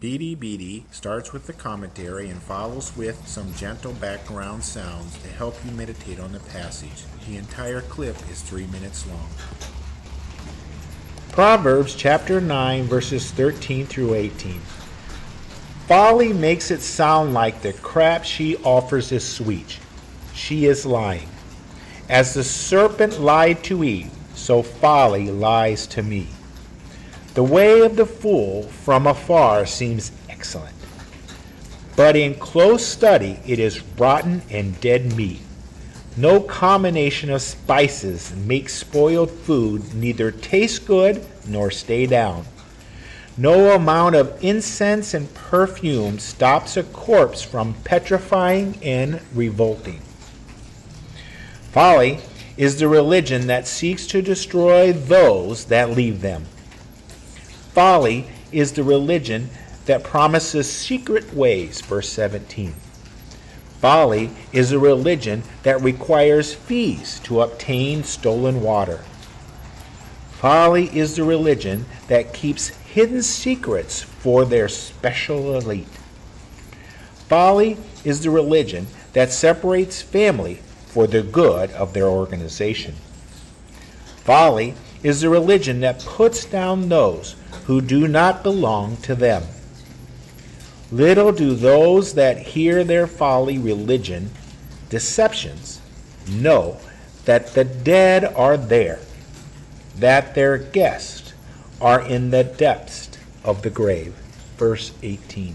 BDBD starts with the commentary and follows with some gentle background sounds to help you meditate on the passage. The entire clip is three minutes long. Proverbs chapter 9, verses 13 through 18. Folly makes it sound like the crap she offers is sweet. She is lying. As the serpent lied to Eve, so folly lies to me. The way of the fool from afar seems excellent, but in close study it is rotten and dead meat. No combination of spices makes spoiled food neither taste good nor stay down. No amount of incense and perfume stops a corpse from petrifying and revolting. Folly is the religion that seeks to destroy those that leave them. Folly is the religion that promises secret ways, verse 17. Folly is a religion that requires fees to obtain stolen water. Folly is the religion that keeps hidden secrets for their special elite. Folly is the religion that separates family for the good of their organization. Folly is the religion that puts down those who do not belong to them. Little do those that hear their folly religion, deceptions, know that the dead are there, that their guests are in the depths of the grave. Verse 18.